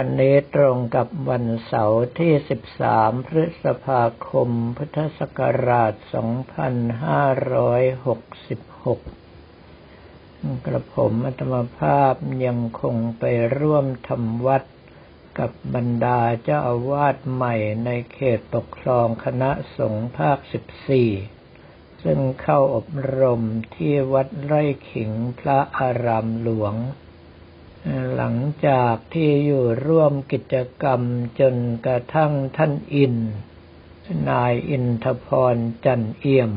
วันนี้ตรงกับวันเสาร์ที่ 13 พฤษภาคม พุทธศักราช 2566 กระผมอัตมภาพยังคงไปร่วมทำวัดกับบรรดาเจ้าอาวาสใหม่ในเขตปกครองคณะสงฆ์ภาค 14 ซึ่งเข้าอบรมที่วัดไร่ขิงพระอารามหลวง หลังจากที่อยู่ร่วมกิจกรรมจนกระทั่งท่านอิน นายอินทพรจันเอี่ยม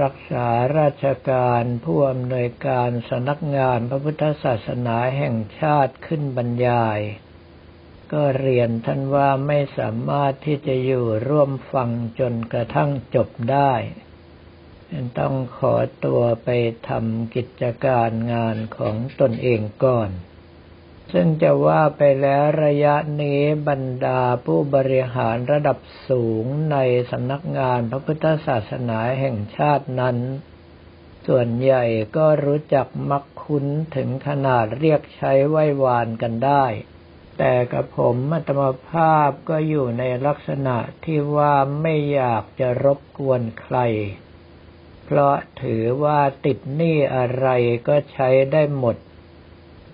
รักษาราชการผู้อำนวยการสนักงานพระพุทธศาสนาแห่งชาติขึ้นบรรยาย ก็เรียนท่านว่าไม่สามารถที่จะอยู่ร่วมฟังจนกระทั่งจบได้ ต้องขอตัวไปทำกิจการงานของตนเองก่อน ซึ่งจะว่าไปแล้วระยะนี้บรรดาผู้บริหารระดับสูงในสำนักงานพระพุทธศาสนาแห่งชาตินั้น ส่วนใหญ่ก็รู้จักมักคุ้นถึงขนาดเรียกใช้ไหว้วานกันได้แต่กับผมมัตมภาพก็อยู่ในลักษณะที่ว่าไม่อยากจะรบกวนใคร ราะถือว่าติดหนี้อะไรก็ใช้ได้หมด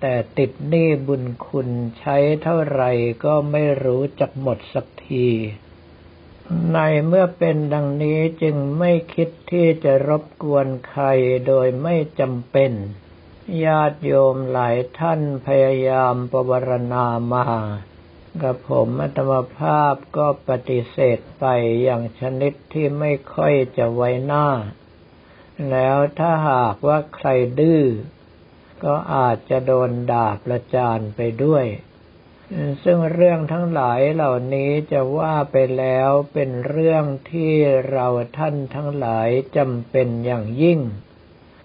แต่ติดหนี้บุญคุณใช้เท่าไรก็ไม่รู้จักหมดสักที ในเมื่อเป็นดังนี้จึงไม่คิดที่จะรบกวนใครโดยไม่จำเป็น ญาติโยมหลายท่านพยายามปวารณามากับผมอัตมภาพก็ปฏิเสธไปอย่างชนิดที่ไม่ค่อยจะไว้หน้า แล้วถ้าหากว่าใครดื้อก็อาจจะโดนด่าประจานไปด้วย ซึ่งเรื่องทั้งหลายเหล่านี้จะว่าไปแล้วเป็นเรื่องที่เราท่านทั้งหลายจำเป็นอย่างยิ่ง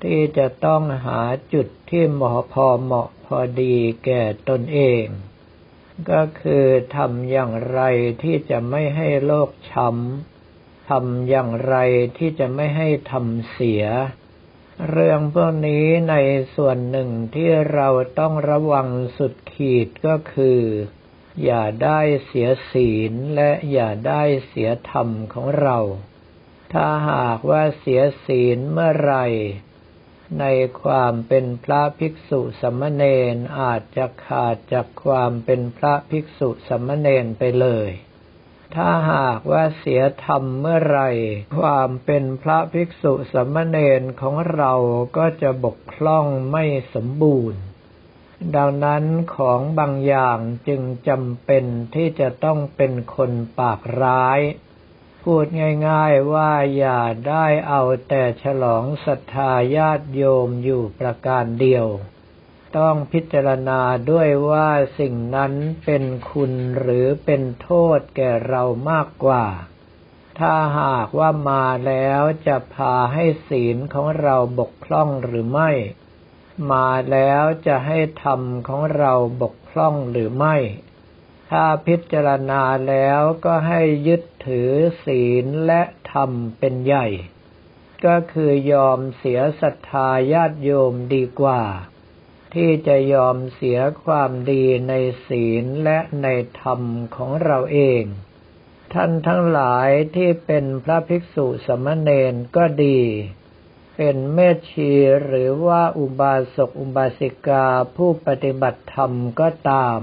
ที่จะต้องหาจุดที่เหมาะพอเหมาะพอดีแก่ตนเอง ก็คือทำอย่างไรที่จะไม่ให้โลกช้ำ ทำอย่างไรที่จะไม่ให้ทำเสีย เรื่องพวกนี้ในส่วนหนึ่งที่เราต้องระวังสุดขีดก็คือ อย่าได้เสียศีลและอย่าได้เสียธรรมของเรา ถ้าหากว่าเสียศีลเมื่อไรในความเป็นพระภิกษุสมณเณรอาจจะขาดจากความเป็นพระภิกษุสมณเณรไปเลย ถ้าหากว่าเสียธรรมเมื่อไรความเป็นพระภิกษุสมณเณรของเราก็จะบกพร่องไม่สมบูรณ์ ดังนั้นของบางอย่างจึงจำเป็นที่จะต้องเป็นคนปากร้าย พูดง่ายๆว่าอย่าได้เอาแต่ฉลองศรัทธาญาติโยมอยู่ประการเดียว ต้องพิจารณาด้วยว่าสิ่งนั้นเป็นคุณหรือเป็นโทษแก่เรามากกว่า ถ้าหากว่ามาแล้วจะพาให้ศีลของเราบกพร่องหรือไม่ มาแล้วจะให้ธรรมของเราบกพร่องหรือไม่ ถ้าพิจารณาแล้วก็ให้ยึดถือศีลและธรรมเป็นใหญ่ ก็คือยอมเสียศรัทธาญาติโยมดีกว่า ที่จะยอมเสียความดีในศีลและในธรรมของเราเอง ท่านทั้งหลายที่เป็นพระภิกษุสมณเณรก็ดี เป็นเมธชีหรือว่าอุบาสกอุบาสิกาผู้ปฏิบัติธรรมก็ตาม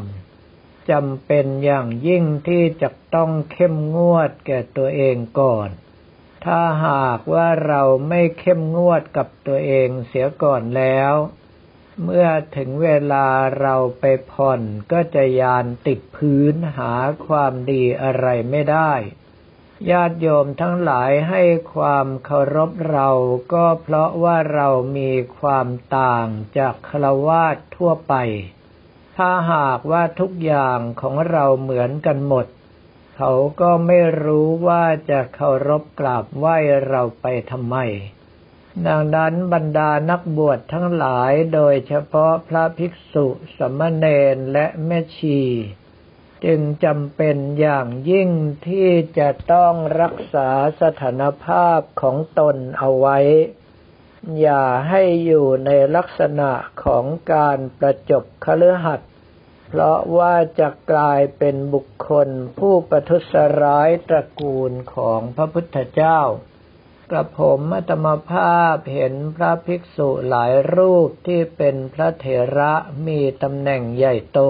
จำเป็นอย่างยิ่งที่จะต้องเข้มงวดแก่ตัวเองก่อน ถ้าหากว่าเราไม่เข้มงวดกับตัวเองเสียก่อนแล้ว เมื่อถึงเวลาเราไปผ่อนก็จะยานติดพื้นหาความดีอะไรไม่ได้ ญาติโยมทั้งหลายให้ความเคารพเราก็เพราะว่าเรามีความต่างจากครวาสทั่วไป ถ้าหากว่าทุกอย่างของเราเหมือนกันหมด เขาก็ไม่รู้ว่าจะเคารพกราบไหว้เราไปทำไม ดังนั้นบรรดานักบวชทั้งหลายโดยเฉพาะพระภิกษุสมณเณรและแม่ชี จึงจำเป็นอย่างยิ่งที่จะต้องรักษาสถานภาพของตนเอาไว้ อย่าให้อยู่ในลักษณะของการประจบคฤหัสถ์เพราะว่าจะกลายเป็นบุคคลผู้ประทุษร้ายตระกูลของพระพุทธเจ้า กระผมอัตมภาพเห็นพระภิกษุหลายรูปที่เป็นพระเถระมีตำแหน่งใหญ่โต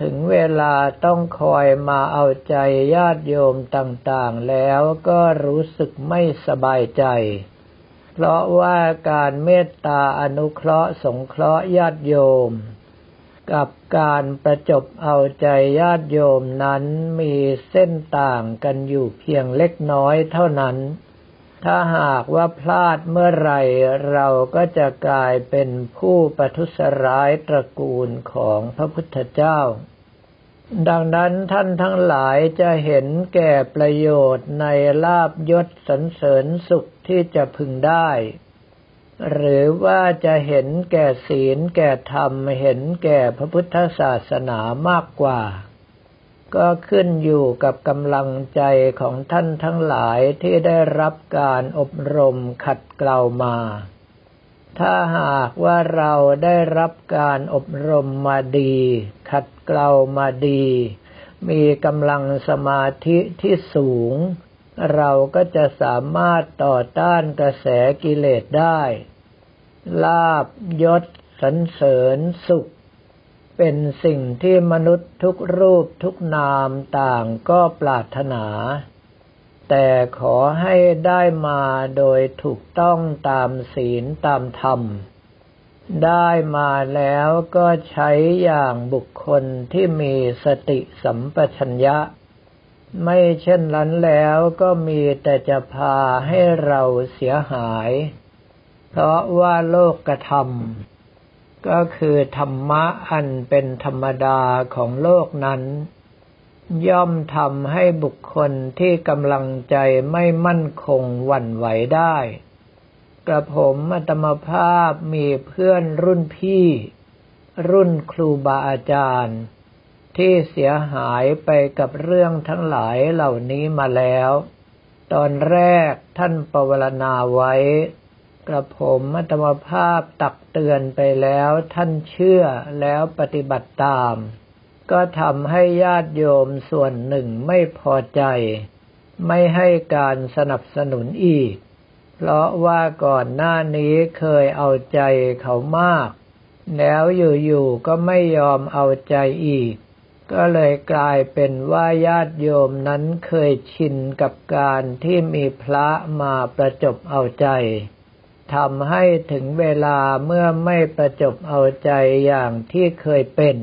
ถึงเวลาต้องคอยมาเอาใจญาติโยมต่างๆ แล้วก็รู้สึกไม่สบายใจ เพราะว่าการเมตตาอนุเคราะห์สงเคราะห์ญาติโยมกับการประจบเอาใจญาติโยมนั้นมีเส้นต่างกันอยู่เพียงเล็กน้อยเท่านั้น ถ้าหากว่าพลาดเมื่อไรเราก็จะกลายเป็นผู้ประทุษร้ายตระกูลของพระพุทธเจ้า ดังนั้นท่านทั้งหลายจะเห็นแก่ประโยชน์ในลาบยศสันเสริญสุขที่จะพึงได้ หรือว่าจะเห็นแก่ศีลแก่ธรรมเห็นแก่พระพุทธศาสนามากกว่า ก็ขึ้นอยู่กับกำลังใจของท่านทั้งหลายที่ได้รับการอบรมขัดเกลามา ถ้าหากว่าเราได้รับการอบรมมาดี ขัดเกลามาดี มีกำลังสมาธิที่สูง เราก็จะสามารถต่อต้านกระแสกิเลสได้ ลาบยศสันเสริญสุข เป็นสิ่งที่มนุษย์ทุกรูปทุกนามต่างก็ปรารถนา แต่ขอให้ได้มาโดยถูกต้องตามศีลตามธรรม ได้มาแล้วก็ใช้อย่างบุคคลที่มีสติสัมปชัญญะ ไม่เช่นนั้นแล้วก็มีแต่จะพาให้เราเสียหาย เพราะว่าโลกกระทำ ก็คือธรรมะอันเป็นธรรมดาของโลกนั้น ย่อมทำให้บุคคลที่กำลังใจไม่มั่นคงหวั่นไหวได้ กระผมอัตมภาพมีเพื่อนรุ่นพี่ รุ่นครูบาอาจารย์ ที่เสียหายไปกับเรื่องทั้งหลายเหล่านี้มาแล้ว ตอนแรกท่านปวารณาไว้ กระผมมัตมภาพตักเตือนไปแล้วท่านเชื่อแล้วปฏิบัติตาม ก็ทำให้ญาติโยมส่วนหนึ่งไม่พอใจ ไม่ให้การสนับสนุนอีก เพราะว่าก่อนหน้านี้เคยเอาใจเขามาก แล้วอยู่ๆก็ไม่ยอมเอาใจอีก ก็เลยกลายเป็นว่าญาติโยมนั้นเคยชินกับการที่มีพระมาประจบเอาใจ ทำให้ถึงเวลาเมื่อไม่ประจบเอาใจอย่างที่เคยเป็น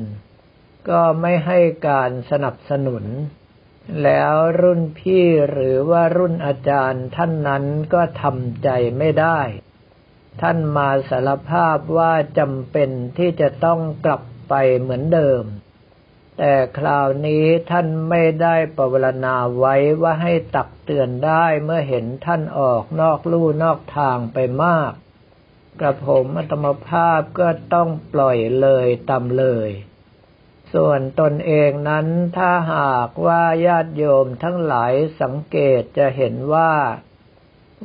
ก็ไม่ให้การสนับสนุน แล้วรุ่นพี่หรือว่ารุ่นอาจารย์ท่านนั้นก็ทำใจไม่ได้ ท่านมาสารภาพว่าจำเป็นที่จะต้องกลับไปเหมือนเดิม แต่คราวนี้ท่านไม่ได้ปรารณาไว้ว่าให้ตักเตือนได้เมื่อเห็นท่านออกนอกลู่นอกทางไปมาก กระผมอัตมภาพก็ต้องปล่อยเลยตามเลย ส่วนตนเองนั้นถ้าหากว่าญาติโยมทั้งหลายสังเกตจะเห็นว่า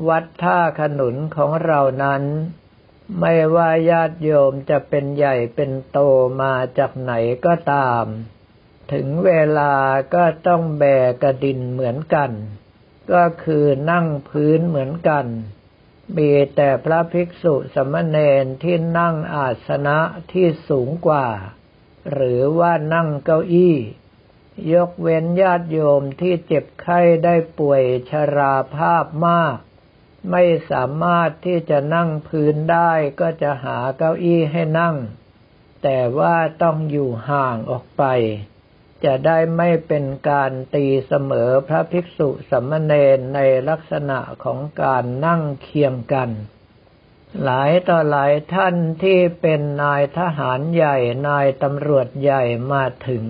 วัดท่าขนุนของเรานั้นไม่ว่าญาติโยมจะเป็นใหญ่เป็นโตมาจากไหนก็ตาม ถึงเวลาก็ต้องแบกระดินเหมือนกัน ก็คือนั่งพื้นเหมือนกัน มีแต่พระภิกษุสมณเณรที่นั่งอาสนะที่สูงกว่า หรือว่านั่งเก้าอี้ ยกเว้นญาติโยมที่เจ็บไข้ได้ป่วยชราภาพมาก ไม่สามารถที่จะนั่งพื้นได้ก็จะหาเก้าอี้ให้นั่ง แต่ว่าต้องอยู่ห่างออกไป จะได้ไม่เป็นการตีเสมอพระภิกษุสมณเณรในลักษณะของการนั่งเคียงกัน หลายต่อหลายท่านที่เป็นนายทหารใหญ่นายตำรวจใหญ่มาถึง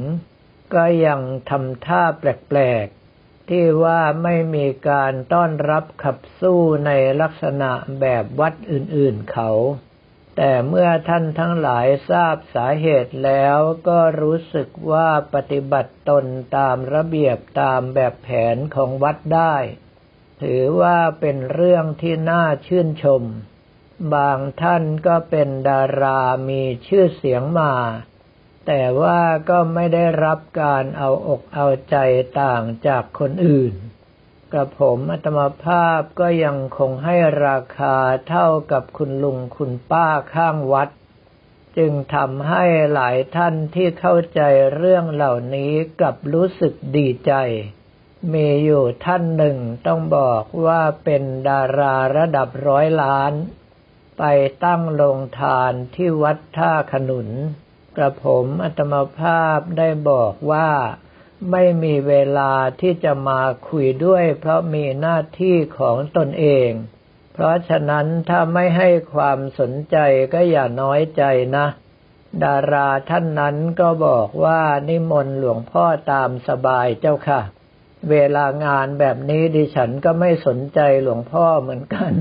ก็ยังทำท่าแปลกๆ ที่ว่าไม่มีการต้อนรับขับสู้ในลักษณะแบบวัดอื่นๆเขา แต่เมื่อท่านทั้งหลายทราบสาเหตุแล้วก็รู้สึกว่าปฏิบัติตนตามระเบียบตามแบบแผนของวัดได้ ถือว่าเป็นเรื่องที่น่าชื่นชม บางท่านก็เป็นดารามีชื่อเสียงมา แต่ว่าก็ไม่ได้รับการเอาอกเอาใจต่างจากคนอื่น กระผมอัตมาภาพก็ยังคงให้ราคาเท่ากับคุณลุงคุณป้าข้างวัด จึงทำให้หลายท่านที่เข้าใจเรื่องเหล่านี้กับรู้สึกดีใจ มีอยู่ท่านหนึ่งต้องบอกว่าเป็นดาราระดับร้อยล้าน ไปตั้งโรงทานที่วัดท่าขนุน กระผมอัตมาภาพได้บอกว่า ไม่มีเวลาที่จะมาคุยด้วย เพราะมีหน้าที่ของตนเอง เพราะฉะนั้นถ้าไม่ให้ความสนใจก็อย่าน้อยใจนะ ดาราท่านนั้นก็บอกว่านิมนต์หลวงพ่อตามสบายเจ้าค่ะ เวลางานแบบนี้ดิฉันก็ไม่สนใจหลวงพ่อเหมือนกัน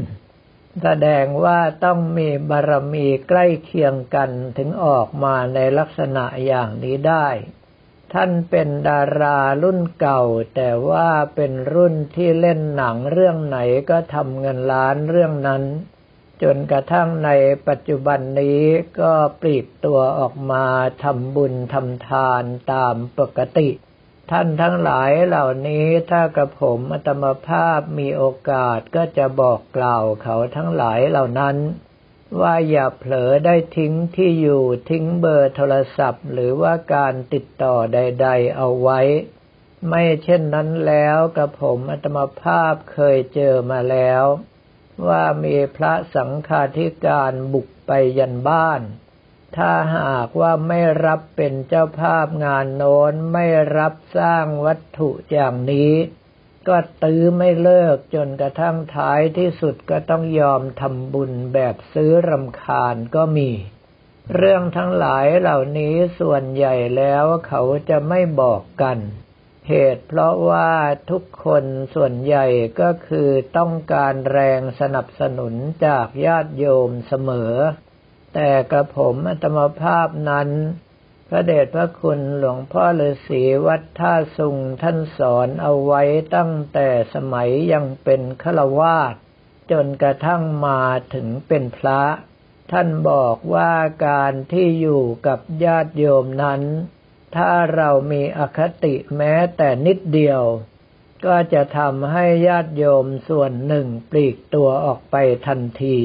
แสดงว่าต้องมีบารมีใกล้เคียงกันถึงออกมาในลักษณะอย่างนี้ได้ ท่านเป็นดารารุ่นเก่า แต่ว่าเป็นรุ่นที่เล่นหนังเรื่องไหนก็ทำเงินล้านเรื่องนั้น จนกระทั่งในปัจจุบันนี้ก็ปลีกตัวออกมาทำบุญทำทานตามปกติ ท่านทั้งหลายเหล่านี้ถ้ากระผมอัตมภาพมีโอกาสก็จะบอกกล่าวเขาทั้งหลายเหล่านั้น ว่าอย่าเผลอได้ทิ้งที่อยู่ทิ้งเบอร์โทรศัพท์ หรือว่าการติดต่อใด ๆ เอาไว้ ไม่เช่นนั้นแล้วกระผมอัตมภาพเคยเจอมาแล้ว ว่ามีพระสังฆาธิการบุกไปยันบ้าน ถ้าหากว่าไม่รับเป็นเจ้าภาพงานโน้นไม่รับสร้างวัตถุอย่างนี้ ก็ตื้อไม่เลิกจนกระทั่งท้ายที่สุดก็ต้องยอมทำบุญแบบซื้อรำคาญก็มี เรื่องทั้งหลายเหล่านี้ส่วนใหญ่แล้วเขาจะไม่บอกกัน เหตุเพราะว่าทุกคนส่วนใหญ่ก็คือต้องการแรงสนับสนุนจากญาติโยมเสมอ แต่กระผมอัตมภาพนั้น พระเดชพระคุณหลวงพ่อฤาษีวัดท่าสุงท่านสอนเอาไว้ตั้งแต่สมัยยังเป็นฆราวาสจนกระทั่งมาถึงเป็นพระ ท่านบอกว่าการที่อยู่กับญาติโยมนั้น ถ้าเรามีอคติแม้แต่นิดเดียว ก็จะทำให้ญาติโยมส่วนหนึ่งปลีกตัวออกไปทันที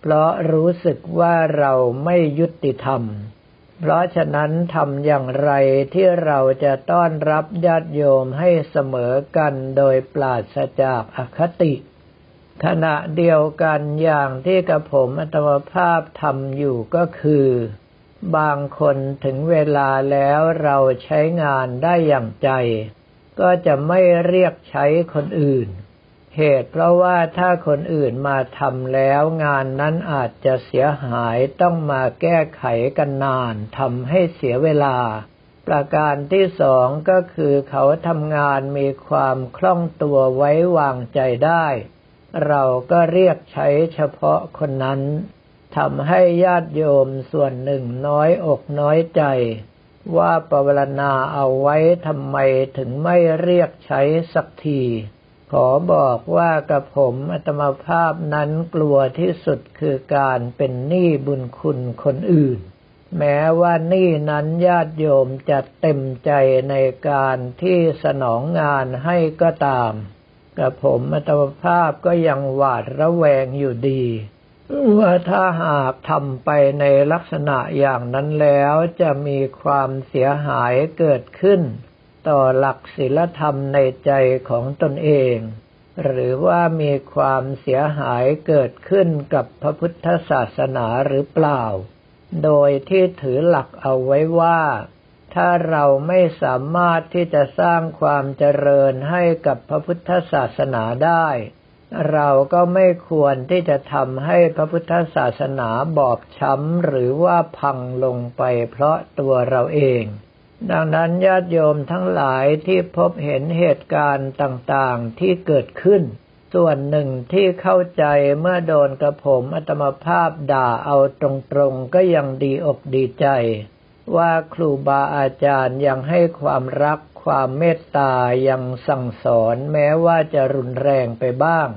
เพราะรู้สึกว่าเราไม่ยุติธรรม เพราะฉะนั้นทำอย่างไรที่เราจะต้อนรับญาติโยมให้เสมอกันโดยปราศจากอคติ ขณะเดียวกันอย่างที่กระผมอัตมภาพทำอยู่ก็คือ บางคนถึงเวลาแล้วเราใช้งานได้อย่างใจ ก็จะไม่เรียกใช้คนอื่น เหตุเพราะว่าถ้าคนอื่นมาทำแล้วงานนั้นอาจจะเสียหายต้องมาแก้ไขกันนานทำให้เสียเวลา ประการที่สองก็คือเขาทำงานมีความคล่องตัวไว้วางใจได้ เราก็เรียกใช้เฉพาะคนนั้นทำให้ญาติโยมส่วนหนึ่งน้อยอกน้อยใจ ว่าปวารณาเอาไว้ทำไมถึงไม่เรียกใช้สักที ขอบอกว่ากับผมอัตมาภาพนั้นกลัวที่สุดคือการเป็นหนี้บุญคุณคนอื่น แม้ว่าหนี้นั้นญาติโยมจะเต็มใจในการที่สนองงานให้ก็ตาม กับผมอัตมาภาพก็ยังหวาดระแวงอยู่ดีว่าถ้าหากทำไปในลักษณะอย่างนั้นแล้วจะมีความเสียหายเกิดขึ้น ต่อหลักศีลธรรมในใจของตนเอง หรือว่ามีความเสียหายเกิดขึ้นกับพระพุทธศาสนาหรือเปล่า โดยที่ถือหลักเอาไว้ว่า ถ้าเราไม่สามารถที่จะสร้างความเจริญให้กับพระพุทธศาสนาได้ เราก็ไม่ควรที่จะทำให้พระพุทธศาสนาบอบช้ำหรือว่าพังลงไปเพราะตัวเราเอง ดังนั้นญาติโยมทั้งหลายที่พบเห็นเหตุการณ์ต่างๆที่เกิดขึ้น ส่วนหนึ่งที่เข้าใจเมื่อโดนกระผมอัตมภาพด่าเอาตรงๆก็ยังดีอกดีใจ ว่าครูบาอาจารย์ยังให้ความรักความเมตตายังสั่งสอนแม้ว่าจะรุนแรงไปบ้าง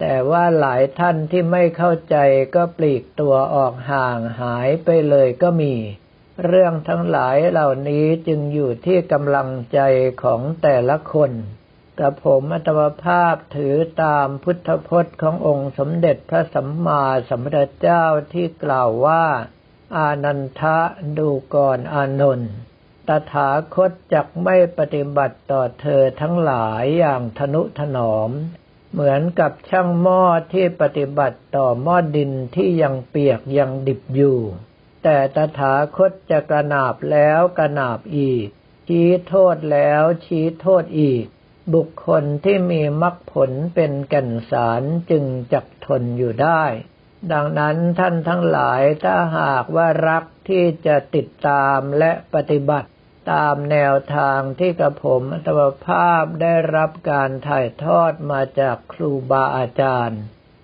แต่ว่าหลายท่านที่ไม่เข้าใจก็ปลีกตัวออกห่างหายไปเลยก็มี เรื่องทั้งหลายเหล่านี้จึงอยู่ที่กำลังใจของแต่ละคนกระผมอัตมภาพถือตามพุทธพจน์ขององค์สมเด็จพระสัมมาสัมพุทธเจ้าที่กล่าวว่า อานันทะดูก่อนอานนท์ตถาคตจักไม่ปฏิบัติต่อเธอทั้งหลายอย่างทนุถนอม เหมือนกับช่างหม้อที่ปฏิบัติต่อหม้อดินที่ยังเปียกยังดิบอยู่ แต่ตถาคตจะกระนาบแล้วกระนาบอีก ชี้โทษแล้วชี้โทษอีก บุคคลที่มีมรรคผลเป็นแก่นสารจึงจักทนอยู่ได้ ดังนั้นท่านทั้งหลายถ้าหากว่ารักที่จะติดตามและปฏิบัติตามแนวทางที่กระผมอัตมภาพได้รับการถ่ายทอดมาจากครูบาอาจารย์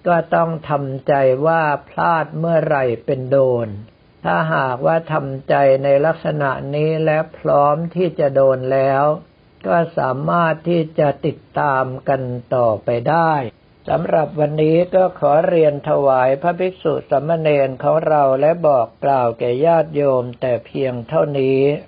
ก็ต้องทำใจว่าพลาดเมื่อไหร่เป็นโดน ถ้าหากว่าทำใจในลักษณะนี้และพร้อมที่จะโดนแล้ว ก็สามารถที่จะติดตามกันต่อไปได้สำหรับวันนี้ก็ขอเรียนถวายพระภิกษุสมณเณรของเราและบอกกล่าวแก่ญาติโยมแต่เพียงเท่านี้